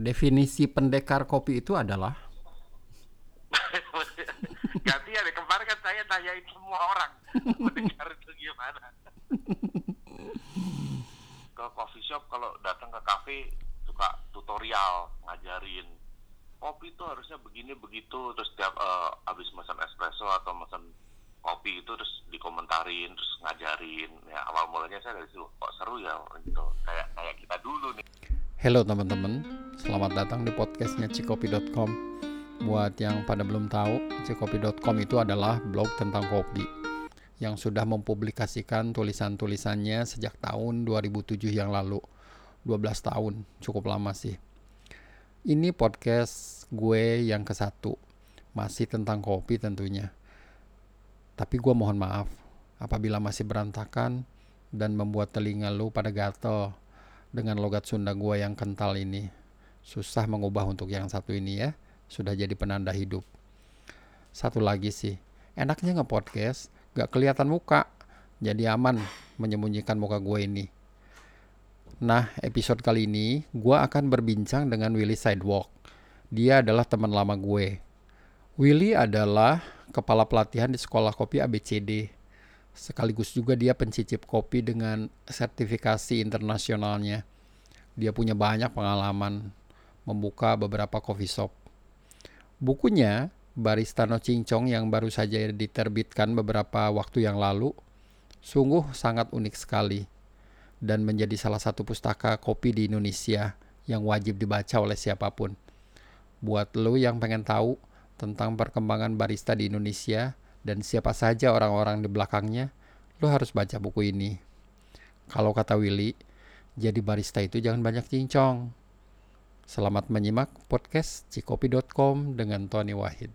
definisi pendekar kopi itu adalah? Ganti ya kemarin kan saya tanyain semua orang. Pendekar itu gimana? Ke coffee shop kalau datang ke cafe suka tutorial ngajarin. Kopi itu harusnya begini begitu. Terus tiap eh, habis pesan espresso atau pesan kopi itu terus dikomentarin terus ngajarin. Ya awal mulanya saya dari situ kok seru ya? Gitu. Kayak kayak kita dulu nih Halo teman-teman, selamat datang di podcastnya cikopi.com Buat yang pada belum tahu, cikopi.com itu adalah blog tentang kopi yang sudah mempublikasikan tulisan-tulisannya sejak tahun 2007 yang lalu. 12 tahun, cukup lama sih. Ini podcast gue yang ke satu, masih tentang kopi tentunya. Tapi gue mohon maaf apabila masih berantakan dan membuat telinga lu pada gatel dengan logat Sunda gua yang kental ini. Susah mengubah untuk yang satu ini ya. Sudah jadi penanda hidup. Satu lagi sih, enaknya nge-podcast gak kelihatan muka. Jadi aman menyembunyikan muka gue ini. Nah, episode kali ini gua akan berbincang dengan Willy Sidewalk. Dia adalah teman lama gue. Willy adalah kepala pelatihan di sekolah kopi ABCD sekaligus juga dia pencicip kopi dengan sertifikasi internasionalnya. Dia punya banyak pengalaman membuka beberapa coffee shop. Bukunya Barista No Cincong yang baru saja diterbitkan beberapa waktu yang lalu sungguh sangat unik sekali dan menjadi salah satu pustaka kopi di Indonesia yang wajib dibaca oleh siapa pun. Buat lo yang pengen tahu tentang perkembangan barista di Indonesia, dan siapa saja orang-orang di belakangnya, lo harus baca buku ini. Kalau kata Willy, jadi barista itu jangan banyak cincong. Selamat menyimak podcast cikopi.com dengan Tony Wahid.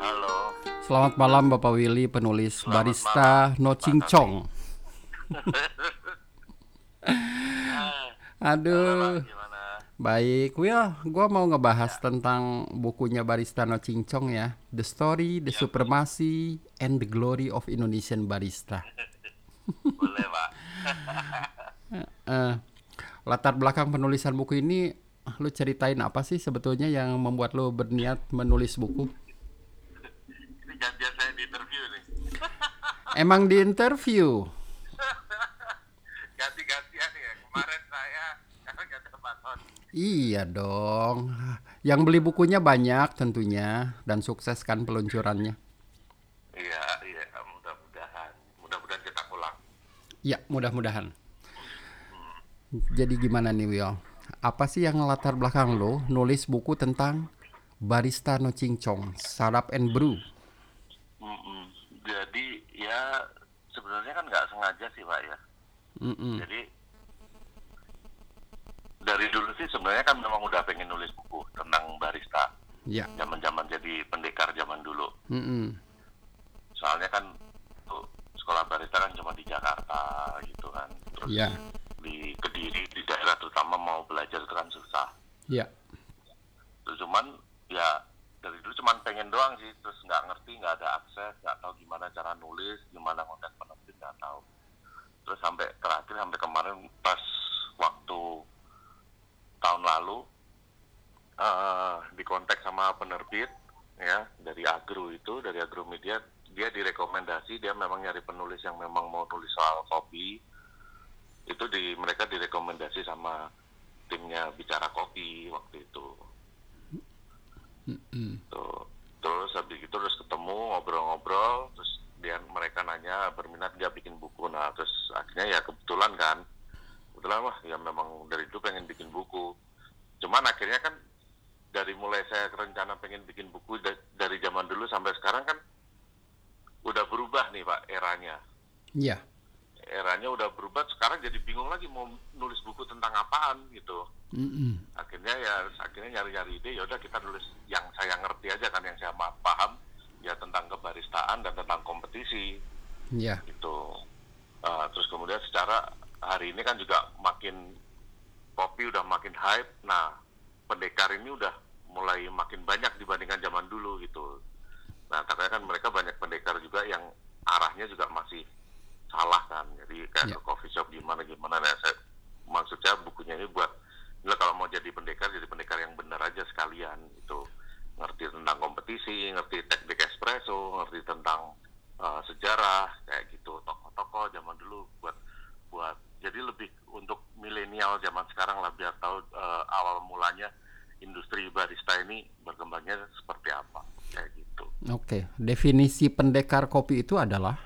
halo Selamat malam Bapak Willy, penulis Selamat barista malam, No Cincong. Aduh, baik. Will, gua mau ngebahas tentang bukunya Barista No Cincong ya. The Story, The Supremacy, and the Glory of Indonesian Barista. boleh pak Eh, latar belakang penulisan buku ini, lu ceritain apa sih sebetulnya yang membuat lu berniat menulis buku? ini gantian saya di interview nih Emang di interview? ganti-gantian ya kemarin saya Iya dong. Yang beli bukunya banyak tentunya dan sukses kan peluncurannya. iya iya mudah-mudahan mudah-mudahan kita pulang Ya, mudah-mudahan. Jadi gimana nih Will? Apa sih yang latar belakang lo nulis buku tentang barista no cincong, sarap and brew? Jadi ya sebenarnya kan nggak sengaja sih pak ya Mm-mm. jadi dari dulu sih sebenarnya kan memang udah pengen nulis buku tentang barista Ya. zaman-zaman jadi pendekar zaman dulu Mm-mm. soalnya kan tuh, sekolah barista kan cuma di Jakarta gitu kan terus Ya. di Kediri di daerah terutama mau belajar itu kan susah Ya. terus cuman ya dari dulu cuman pengen doang sih terus nggak ngerti nggak ada akses nggak tahu gimana cara nulis gimana konten penerbit nggak tahu terus sampai terakhir sampai kemarin pas waktu tahun lalu eh di kontak sama penerbit ya dari agro itu dari agro media dia direkomendasi dia memang nyari penulis yang memang mau nulis soal kopi itu di mereka direkomendasi sama timnya bicara kopi waktu itu Mm-mm. Tuh. Terus habis itu terus ketemu ngobrol-ngobrol, terus dia mereka nanya berminat nggak bikin buku. Nah terus akhirnya ya kebetulan kan, kebetulan wah ya memang dari dulu pengen bikin buku. Cuman akhirnya kan dari mulai saya rencana pengen bikin buku da- dari zaman dulu sampai sekarang kan udah berubah nih pak eranya. Ya. Eranya udah berubah, sekarang jadi bingung lagi mau nulis buku tentang apaan gitu Mm-mm. akhirnya ya akhirnya nyari-nyari ide ya udah kita nulis yang saya ngerti aja kan yang saya ma- paham ya tentang kebaristaan dan tentang kompetisi Ya. gitu Uh, terus kemudian secara hari ini kan juga makin kopi udah makin hype nah pendekar ini udah mulai makin banyak dibandingkan zaman dulu gitu. Nah katanya kan mereka banyak pendekar juga yang arahnya juga masih salah kan. Kayak Iya. ke coffee shop gimana gimana. Nah saya maksudnya bukunya ini buat ya kalau mau jadi pendekar jadi pendekar yang benar aja sekalian itu ngerti tentang kompetisi ngerti teknik espresso ngerti tentang uh, sejarah kayak gitu. Tokoh-tokoh zaman dulu buat buat jadi lebih untuk milenial zaman sekarang lah biar tahu uh, awal mulanya industri barista ini berkembangnya seperti apa? Kayak gitu. Oke, definisi pendekar kopi itu adalah?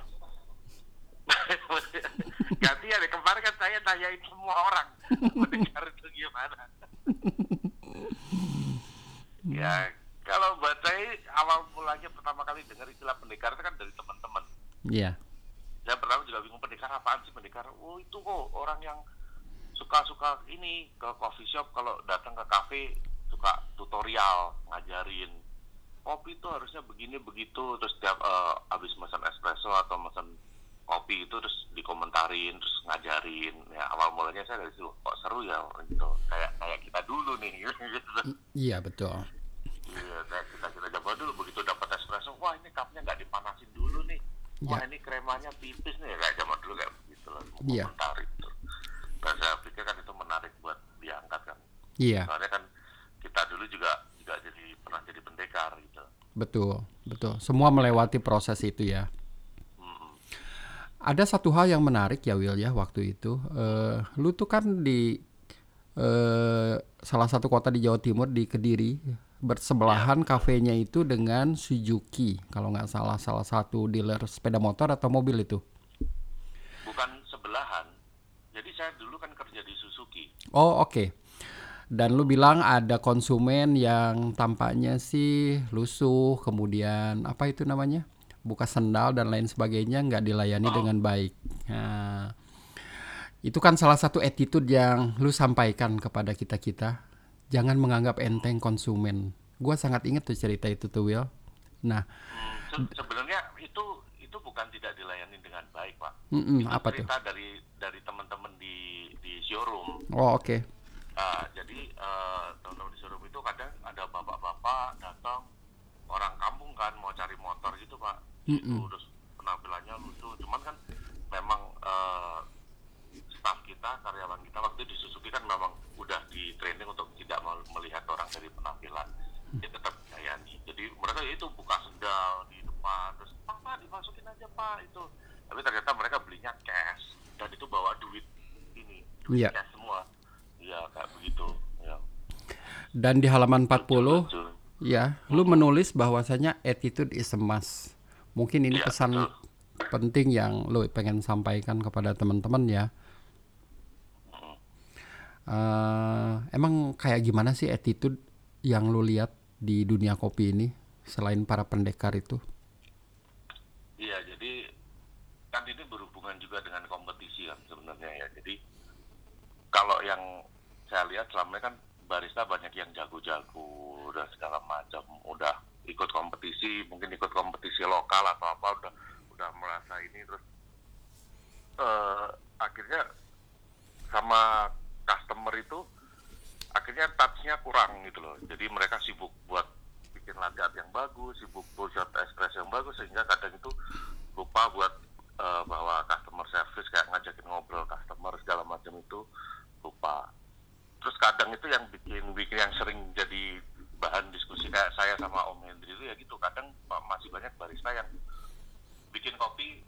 Ganti ya kemarin kan saya tanyain semua orang pendekar itu gimana? Ya kalau buat saya awal mulanya pertama kali dengar istilah pendekar itu kan dari teman-teman. Iya. saya pertama juga bingung pendekar apaan sih pendekar? Oh itu kok orang yang suka-suka ini ke coffee shop kalau datang ke cafe suka tutorial ngajarin kopi itu harusnya begini begitu terus tiap eh, habis pesan espresso atau pesan kopi itu terus dikomentarin terus ngajarin ya awal mulanya saya dari situ kok seru ya gitu kayak kayak kita dulu nih gitu Iya, betul. Iya, kayak kita kita coba dulu begitu dapat espresso, wah ini cupnya nggak dipanasin dulu nih, wah Ya. ini kremanya tipis nih kayak zaman dulu kayak begitu lah, Iya. komentar itu. Dan saya pikir kan itu menarik buat diangkat kan, Iya, soalnya kan dulu juga juga jadi pernah jadi pendekar gitu. betul, betul. Semua melewati proses itu ya. Ada satu hal yang menarik ya Will ya waktu itu. Eh, lu tuh kan di eh, salah satu kota di Jawa Timur di Kediri bersebelahan kafenya itu dengan Suzuki kalau nggak salah salah satu dealer sepeda motor atau mobil itu. Bukan sebelahan, jadi saya dulu kan kerja di Suzuki. Oh oke. Dan lu bilang ada konsumen yang tampaknya sih lusuh, kemudian apa itu namanya? Buka sendal dan lain sebagainya nggak dilayani dengan baik. Nah, itu kan salah satu attitude yang lu sampaikan kepada kita-kita. Jangan menganggap enteng konsumen. Gua sangat ingat tuh cerita itu tuh Will. Nah, se- sebenarnya itu itu bukan tidak dilayani dengan baik pak. mm-mm, Itu apa tuh? cerita dari dari teman-teman di di showroom. Oh oke. Nah, jadi eh, teman-teman di showroom itu kadang ada bapak-bapak datang orang kampung kan mau cari motor gitu pak. Itu Mm-mm. terus penampilannya lucu. Cuman kan memang eh, staff kita, karyawan kita waktu itu di Suzuki kan memang udah di training untuk tidak mel- melihat orang dari penampilan. Dia tetap dilayani. Jadi mereka ya itu buka sendal di depan terus pak pak dimasukin aja pak itu. Tapi ternyata mereka belinya cash dan itu bawa duit ini duit Iya. cash semua. Iya kayak begitu. Ya. Dan di halaman 40 Lucu. Ya, lu menulis bahwasanya attitude is a must. Mungkin ini Iya, pesan betul. penting yang lu pengen sampaikan kepada teman-teman ya. Eh, emang kayak gimana sih attitude yang lu lihat di dunia kopi ini selain para pendekar itu? Iya, jadi kan ini berhubungan juga dengan kompetisi kan sebenarnya ya. Jadi kalau yang saya lihat selama ini kan barista banyak yang jago-jago dan segala macam, udah ikut kompetisi, mungkin ikut kompetisi lokal atau apa, udah udah merasa ini terus eh, akhirnya sama customer itu akhirnya touch-nya kurang gitu loh. Jadi mereka sibuk buat bikin latte art yang bagus, sibuk buat shot espresso yang bagus sehingga kadang itu lupa buat eh, bahwa customer service kayak ngajakin ngobrol customer segala macam itu lupa. Terus kadang itu yang bikin bikin yang sering jadi bahan diskusi kayak saya sama Om Hendri itu ya gitu. Kadang masih banyak barista yang bikin kopi.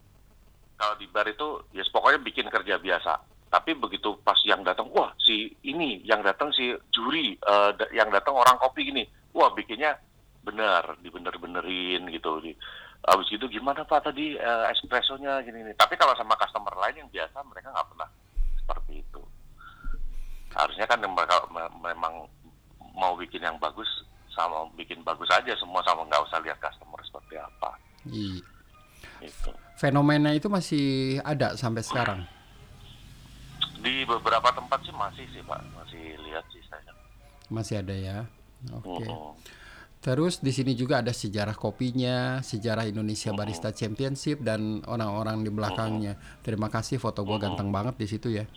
Kalau di bar itu ya pokoknya bikin kerja biasa. Tapi begitu pas yang datang wah si ini yang datang si juri da- yang datang orang kopi gini wah bikinnya benar dibener-benerin gitu. Di habis itu gimana pak tadi eh, espressonya gini gini tapi kalau sama customer lain yang biasa mereka nggak pernah seperti itu harusnya kan memang mau bikin yang bagus sama bikin bagus aja semua sama nggak usah lihat customer seperti apa Iya. gitu Fenomena itu masih ada sampai sekarang. Di beberapa tempat sih masih sih Pak, masih lihat sih saya. Masih ada ya. Oke. Mm-mm. Terus di sini juga ada sejarah kopinya, sejarah Indonesia Barista Championship dan orang-orang di belakangnya. Terima kasih foto gua ganteng banget di situ ya.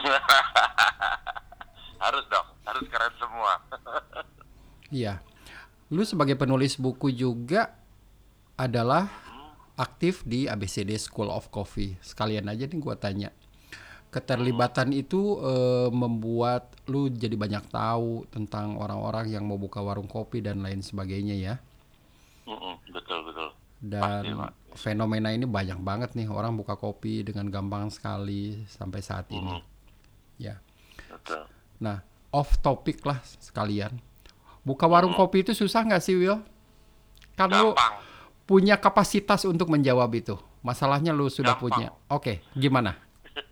harus dong, harus keren semua. Iya. Lu sebagai penulis buku juga adalah aktif di ABCD School of Coffee. Sekalian aja nih gua tanya. Keterlibatan itu eh, membuat lu jadi banyak tahu tentang orang-orang yang mau buka warung kopi dan lain sebagainya ya. Mm-mm, betul betul. Dan Pasti, Pak. fenomena ini banyak banget nih orang buka kopi dengan gampang sekali sampai saat ini. Ya. Betul. Nah, off topic lah sekalian. Buka warung kopi itu susah nggak sih, Will? Kan lu punya kapasitas untuk menjawab itu. Masalahnya lu sudah Gampang. punya. Oke, gimana?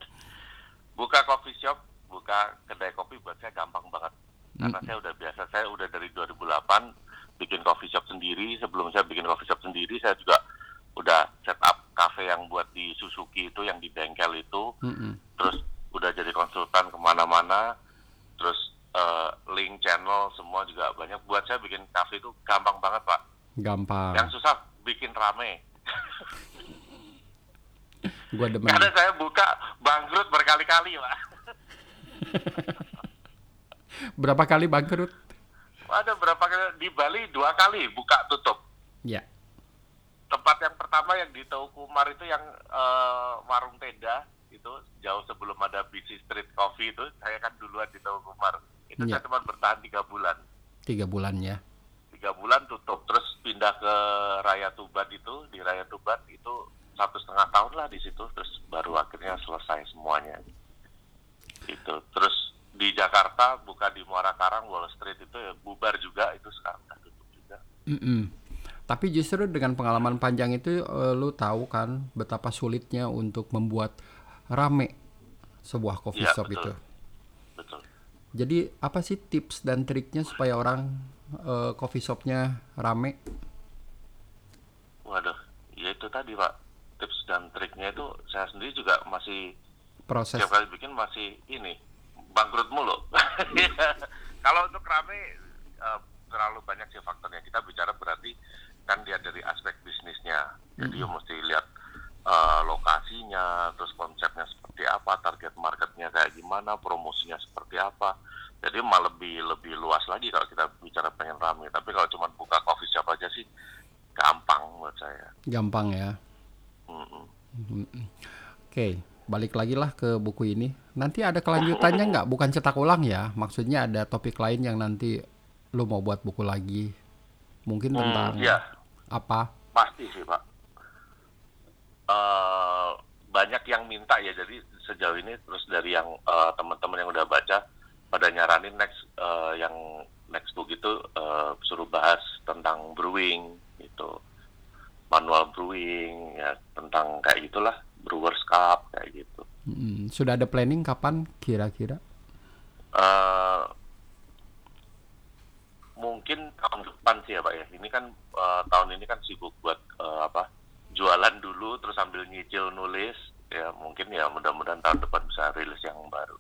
Buka coffee shop, buka kedai kopi buat saya gampang banget. Karena saya udah biasa, saya udah dari 2008 bikin coffee shop sendiri. Sebelum saya bikin coffee shop sendiri, saya juga udah set up cafe yang buat di Suzuki itu, yang di bengkel itu. Mm-mm. Terus udah jadi konsultan ke mana-mana. Terus eh, link channel semua juga banyak. Buat saya bikin cafe itu gampang banget pak. Gampang. Yang susah bikin rame. Gua demen. Karena saya buka bangkrut berkali-kali pak. Berapa kali bangkrut? Ada berapa kali di Bali dua kali buka tutup. Ya. Tempat yang pertama yang di Taukumar itu yang eh, warung tenda itu jauh sebelum ada Busy Street Coffee itu saya kan duluan di Taukumar. Itu Iya. saya cuma bertahan tiga bulan. Tiga bulan ya. Tiga bulan tutup terus pindah ke Raya Tuban itu di Raya Tuban itu satu setengah tahun lah di situ terus baru akhirnya selesai semuanya. Itu terus di Jakarta buka di Muara Karang Wall Street itu ya bubar juga itu sekarang udah tutup juga. Mm-mm. Tapi justru dengan pengalaman panjang itu eh, lu tahu kan betapa sulitnya untuk membuat rame sebuah coffee Iya, shop betul. itu. Betul. Jadi apa sih tips dan triknya supaya orang eh, coffee shopnya rame? Waduh, ya itu tadi Pak. Tips dan triknya itu saya sendiri juga masih Proses setiap kali bikin masih ini bangkrut mulu. Kalau untuk rame eh, terlalu banyak sih faktornya. Kita bicara berarti kan lihat dari aspek bisnisnya. Jadi you mesti lihat eh, lokasinya, terus konsepnya seperti apa, target marketnya kayak gimana, promosinya seperti apa. Jadi malah lebih lebih luas lagi kalau kita bicara pengen rame. Tapi kalau cuma buka coffee shop aja sih gampang buat saya. gampang ya. Mm-mm. Mm-mm. Oke, balik lagi lah ke buku ini. Nanti ada kelanjutannya nggak? Bukan cetak ulang ya. Maksudnya ada topik lain yang nanti lu mau buat buku lagi. Mungkin Hmm, tentang iya. apa? Pasti sih Pak. Eh banyak yang minta ya, jadi sejauh ini terus dari yang eh, teman-teman yang udah baca pada nyaranin next eh, yang next book itu eh, suruh bahas tentang brewing gitu, manual brewing ya tentang kayak gitulah brewers cup kayak gitu. Mm, sudah ada planning kapan kira-kira? Eh mungkin tahun depan sih ya Pak ya. Ini kan eh, tahun ini kan sibuk buat eh, apa jualan dulu terus sambil nyicil nulis ya mungkin ya mudah-mudahan tahun depan bisa rilis yang baru.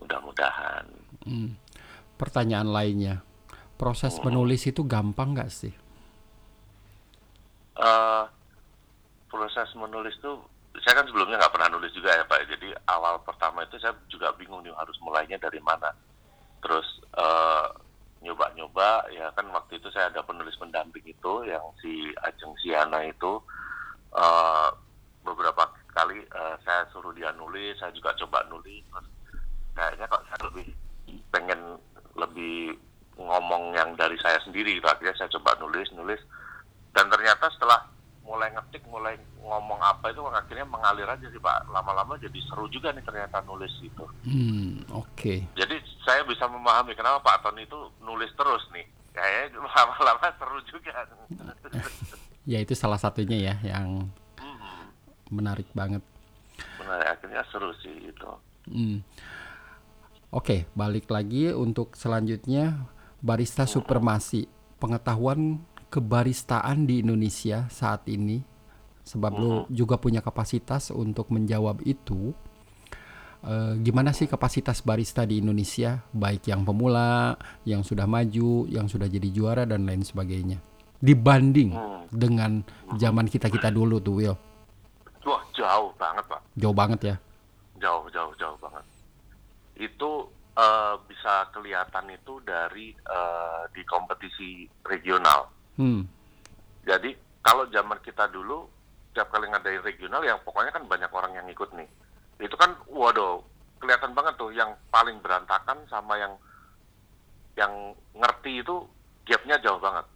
Mudah-mudahan. Hmm. Pertanyaan lainnya, proses menulis itu gampang nggak sih? eh proses menulis tuh saya kan sebelumnya nggak pernah nulis juga ya Pak. Jadi awal pertama itu saya juga bingung nih harus mulainya dari mana. Terus eh, nyoba-nyoba ya kan waktu itu saya ada penulis pendamping itu yang si Ajeng Siana itu eh, beberapa kali eh, saya suruh dia nulis, saya juga coba nulis. Terus kayaknya kok saya lebih pengen lebih ngomong yang dari saya sendiri. gitu. Akhirnya saya coba nulis, nulis dan ternyata setelah mulai ngetik mulai ngomong apa itu akhirnya mengalir aja sih pak lama-lama jadi seru juga nih ternyata nulis gitu Hmm, oke. jadi saya bisa memahami kenapa Pak Tony itu nulis terus nih kayaknya lama-lama seru juga Ya itu salah satunya ya yang Hmm, menarik banget. benar akhirnya seru sih itu Hmm. Oke, balik lagi untuk selanjutnya barista supremasi. Pengetahuan kebaristaan di Indonesia saat ini sebab lu juga punya kapasitas untuk menjawab itu. Eh, gimana sih kapasitas barista di Indonesia baik yang pemula, yang sudah maju, yang sudah jadi juara dan lain sebagainya. Dibanding Hmm. dengan zaman kita-kita dulu tuh, Will. wah jauh banget Pak Jauh banget ya. jauh jauh jauh banget itu eh, bisa kelihatan itu dari eh, di kompetisi regional Hmm. Jadi kalau zaman kita dulu setiap kali ngadain regional yang pokoknya kan banyak orang yang ikut nih itu kan waduh kelihatan banget tuh yang paling berantakan sama yang yang ngerti itu gapnya jauh banget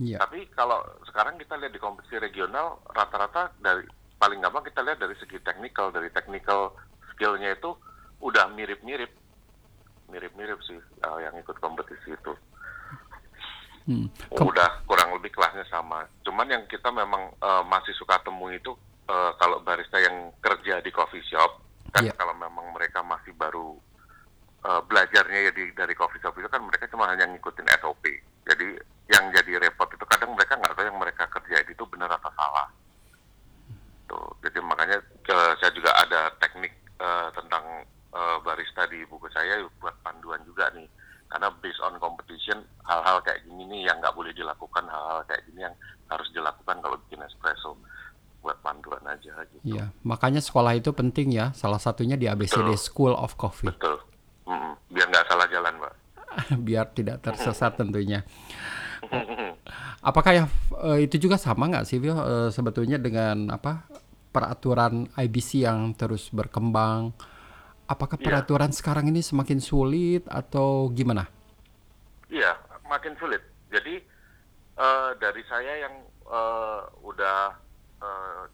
Iya. tapi kalau sekarang kita lihat di kompetisi regional rata-rata dari paling gampang kita lihat dari segi technical dari technical skillnya itu udah mirip-mirip mirip-mirip sih uh, yang ikut kompetisi itu Hmm. Udah kurang lebih kelasnya sama. Cuman yang kita memang uh, masih suka temui itu uh, kalau barista yang kerja di coffee shop kan Iya. kalau memang mereka masih baru uh, belajarnya ya di, dari coffee shop itu kan mereka cuma hanya ngikutin SOP. Jadi yang jadi repot itu kadang mereka nggak tahu yang mereka kerjain itu benar atau salah. Tuh, jadi makanya uh, saya juga ada teknik uh, tentang uh, barista di buku saya buat panduan juga nih karena based on competition hal-hal kayak gini nih yang nggak boleh dilakukan hal-hal kayak gini yang harus dilakukan kalau bikin espresso buat panduan aja gitu Iya, makanya sekolah itu penting ya. Salah satunya di ABCD Betul. School of Coffee. betul Mm-mm. biar nggak salah jalan mbak Biar tidak tersesat tentunya. Apakah ya eh, itu juga sama nggak sih Vio eh, sebetulnya dengan apa peraturan IBC yang terus berkembang? Apakah Iya. peraturan sekarang ini semakin sulit atau gimana? Iya, makin sulit. Jadi eh, dari saya yang eh, udah eh,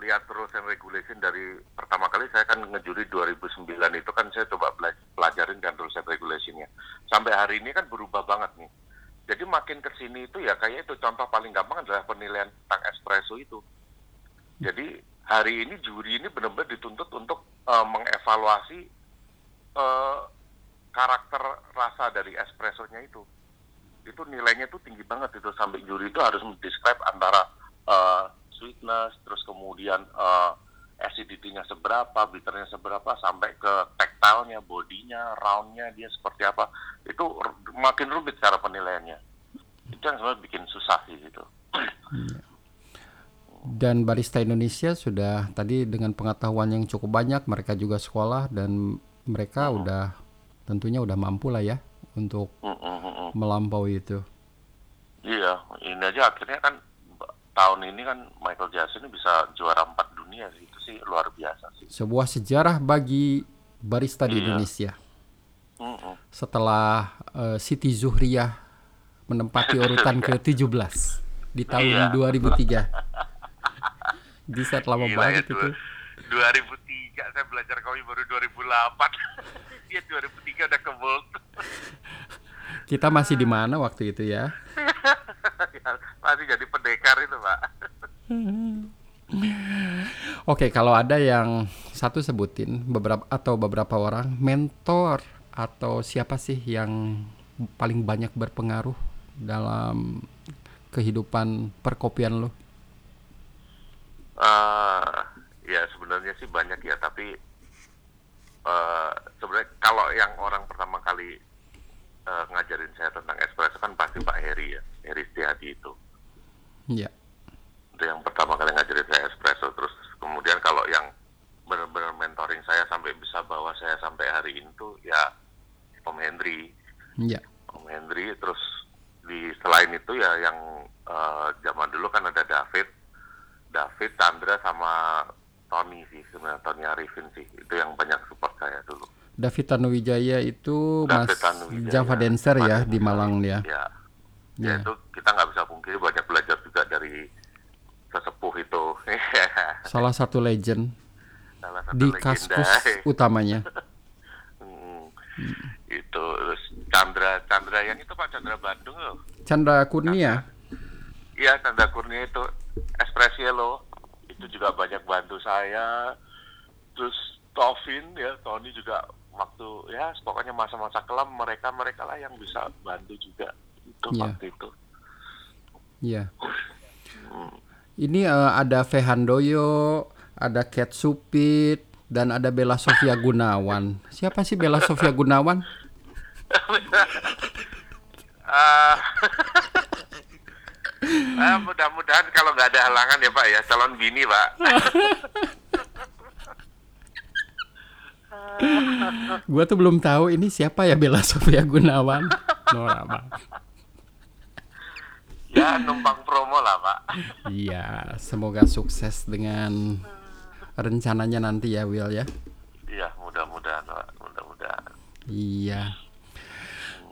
lihat rules and regulation dari pertama kali saya kan ngejuri 2009 itu kan saya coba pelajarin kan rules and regulationnya. Sampai hari ini kan berubah banget nih. Jadi makin ke sini itu ya kayak itu contoh paling gampang adalah penilaian tentang espresso itu. Jadi hari ini juri ini benar-benar dituntut untuk eh, mengevaluasi eh, karakter rasa dari espressonya itu itu nilainya tuh tinggi banget itu sampai juri itu harus mendescribe antara uh, sweetness terus kemudian uh, acidity-nya seberapa, bitternya seberapa sampai ke tactile-nya, bodinya, round-nya dia seperti apa. Itu makin rumit cara penilaiannya. Itu yang sebenarnya bikin susah sih gitu. Dan barista Indonesia sudah tadi dengan pengetahuan yang cukup banyak, mereka juga sekolah dan mereka udah tentunya udah mampu lah ya untuk Mm, mm, mm, mm. melampaui itu. Iya, ini aja akhirnya kan tahun ini kan Michael Jackson ini bisa juara empat dunia sih. Itu sih luar biasa sih. Sebuah sejarah bagi barista di Iya. Indonesia. Mm, mm. Setelah eh, Siti Zuhriyah menempati urutan ke-17 di tahun Iya. 2003. Di saat lama Gila ya, banget itu. dua- 2003 saya belajar kopi baru 2008. Dia 2003 udah ke. Kita masih di mana waktu itu ya? Masih jadi pendekar itu, Pak. Oke, kalau ada yang satu sebutin beberapa atau beberapa orang mentor atau siapa sih yang paling banyak berpengaruh dalam kehidupan perkopian lo? Eh, ya sebenarnya sih banyak ya, tapi eh sebenarnya kalau yang orang pertama kali eh, ngajarin saya tentang espresso kan pasti Pak Heri ya, Heri Setiadi itu. Iya. itu yang pertama kali ngajarin saya espresso terus kemudian kalau yang benar-benar mentoring saya sampai bisa bawa saya sampai hari ini tuh ya Om Hendri Iya. Om Hendri terus di selain itu ya yang eh, zaman dulu kan ada David David Chandra sama Tony sih sebenarnya Tony Arifin sih itu yang banyak support saya dulu David Tanuwijaya itu Mas David Tanuwijaya. Java Dancer ya Java di Malang ya Ya. ya itu kita nggak bisa pungkiri banyak belajar juga dari sesepuh itu. Salah satu legend. Salah satu di legenda. kaskus utamanya. Hmm, itu terus Chandra Chandra yang itu Pak Chandra Bandung loh. Chandra Kurnia. iya Chandra Kurnia itu. Espressielo itu juga banyak bantu saya. Terus Tovin ya Tony juga waktu ya pokoknya masa-masa kelam mereka mereka lah yang bisa bantu juga itu Iya. waktu itu Iya. Hmm. Ini eh, ada Vehandoyo, ada Cat Supit, dan ada Bella Sofia Gunawan. Siapa sih Bella Sofia Gunawan? Ah, ah, mudah-mudahan kalau nggak ada halangan ya Pak ya calon bini Pak Gua tuh belum tahu ini siapa ya Bella Sofia Gunawan. Nora, Bang. ya ya numpang promo lah pak Iya, semoga sukses dengan rencananya nanti ya Will ya. iya mudah-mudahan pak mudah-mudahan Iya.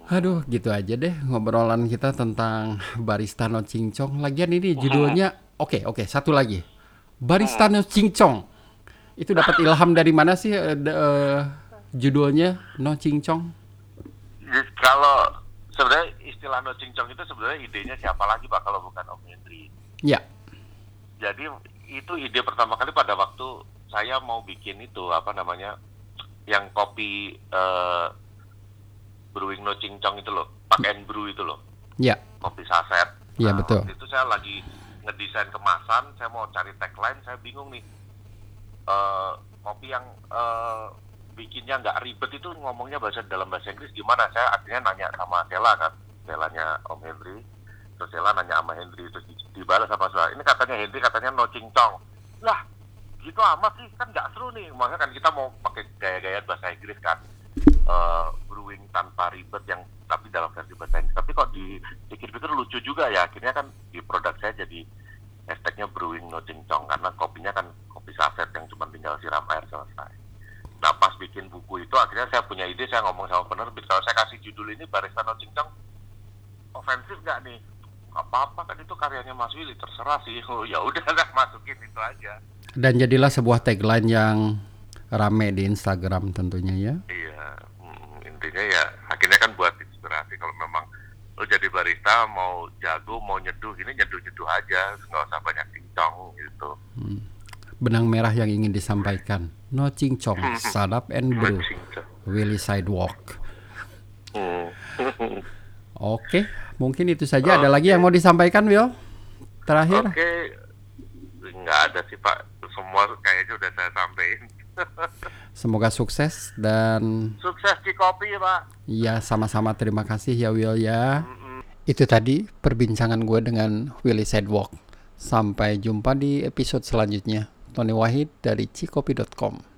Aduh, gitu aja deh ngobrolan kita tentang barista no cincong. Lagian ini judulnya oke, oke, satu lagi. Barista no cincong. Itu dapat ilham dari mana sih de- eh, judulnya no cincong? Jadi, kalau sebenarnya istilah no cincong itu sebenarnya idenya siapa lagi pak kalau bukan Om Hendri Ya. jadi itu ide pertama kali pada waktu saya mau bikin itu apa namanya yang kopi eh, brewing no cincong itu loh pakai and brew itu loh Ya. kopi saset Iya, Nah, betul. waktu itu saya lagi ngedesain kemasan saya mau cari tagline saya bingung nih Eh, kopi yang eh, bikinnya nggak ribet itu ngomongnya bahasa dalam bahasa Inggris gimana? Saya akhirnya nanya sama Sela kan Selanya Om Henry terus Sela nanya sama Henry terus di- dibalas sama saya ini katanya Henry katanya no cincong lah gitu amat sih kan nggak seru nih. Makanya kan kita mau pakai gaya-gaya bahasa Inggris kan. Eh, brewing tanpa ribet yang tapi dalam versi bahasa Inggris. Tapi kok dipikir-pikir lucu juga ya. Akhirnya kan di produk saya jadi hashtagnya brewing no cincong karena kopinya kan saset yang cuma tinggal siram air selesai. Nah pas bikin buku itu akhirnya saya punya ide saya ngomong sama penerbit kalau saya kasih judul ini barista no cincong ofensif nggak nih? Gak apa-apa kan itu karyanya Mas Willy terserah sih. Oh, ya udah lah masukin itu aja. Dan jadilah sebuah tagline yang rame di Instagram tentunya ya. Iya, mm, intinya ya akhirnya kan buat inspirasi. Kalau memang lo jadi barista mau jago mau nyeduh ini nyeduh nyeduh aja nggak usah banyak cincong gitu. Benang merah yang ingin disampaikan. No cincong, sadap and brew. Willy Sidewalk. Hmm. Oke, mungkin itu saja. Ada lagi yang mau disampaikan, Will? Terakhir. Oke, nggak ada sih Pak. Semua kayaknya udah saya sampaikan. Semoga sukses dan Sukses di kopi Pak. ya sama-sama terima kasih ya Will ya. Mm-mm. Itu tadi perbincangan gue dengan Willy Sidewalk. Sampai jumpa di episode selanjutnya. Tony Wahid dari cikopi.com.